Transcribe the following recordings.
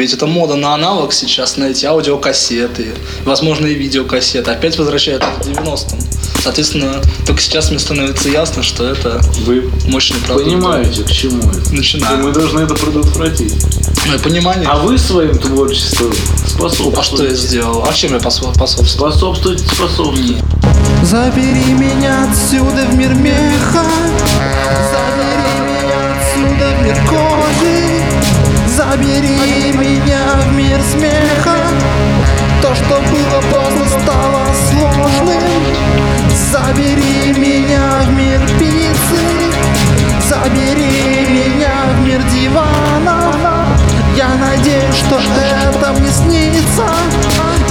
Ведь это мода на аналог сейчас, на эти аудиокассеты, возможно и видеокассеты. Опять возвращают к 90-м. Соответственно, только сейчас мне становится ясно, что это Вы мощный продукт. понимаете, к чему это? Начинаю. И мы должны это предотвратить. Мое понимание. А вы своим творчеством способствуете. А что я сделал? А чем я посо- способствовал? Способствуете, способствуете. Забери меня отсюда в мир меха Забери меня отсюда в мир кожи Забери меня смеха. То, что было поздно, стало сложным. Забери меня в мир пиццы. Забери меня в мир дивана. Я надеюсь, что это мне снится.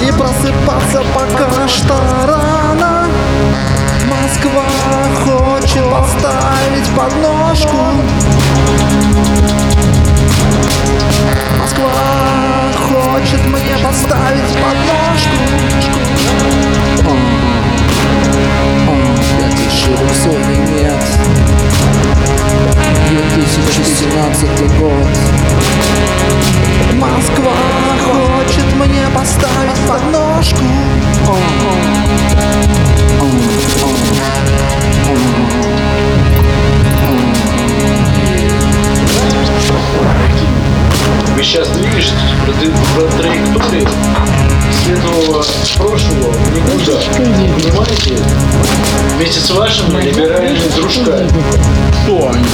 И просыпаться пока что рано. Москва хочет поставить подножку 2017 год Москва хочет мне поставить подножку Вы сейчас движетесь по, тра- по траектории светлого прошлого никуда. Понимаете? Вместе с вашими либеральными дружками. Кто они?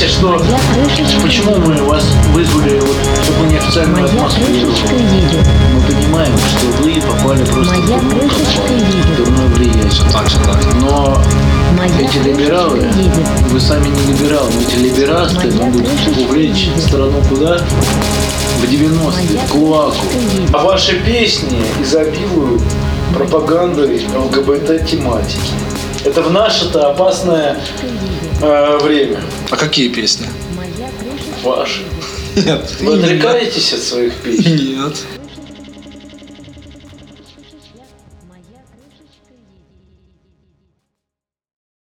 Понимаете, что почему мы вас вызвали, вот, чтобы неофициальную Моя едет. Мы понимаем, что вы попали просто Моя в дурную крышечка компанию, едет. дурное влияние. Так, все так. Но Моя эти либералы, едет. вы сами не либералы, но эти либерасты Моя могут увлечь едет. страну куда? В 90-е, Моя в. А ваши песни изобилуют пропагандой ЛГБТ-тематики. Это в наше-то опасное Э, время. А какие песни? Ваши. Нет. Вы отрекаетесь от своих песен? Нет.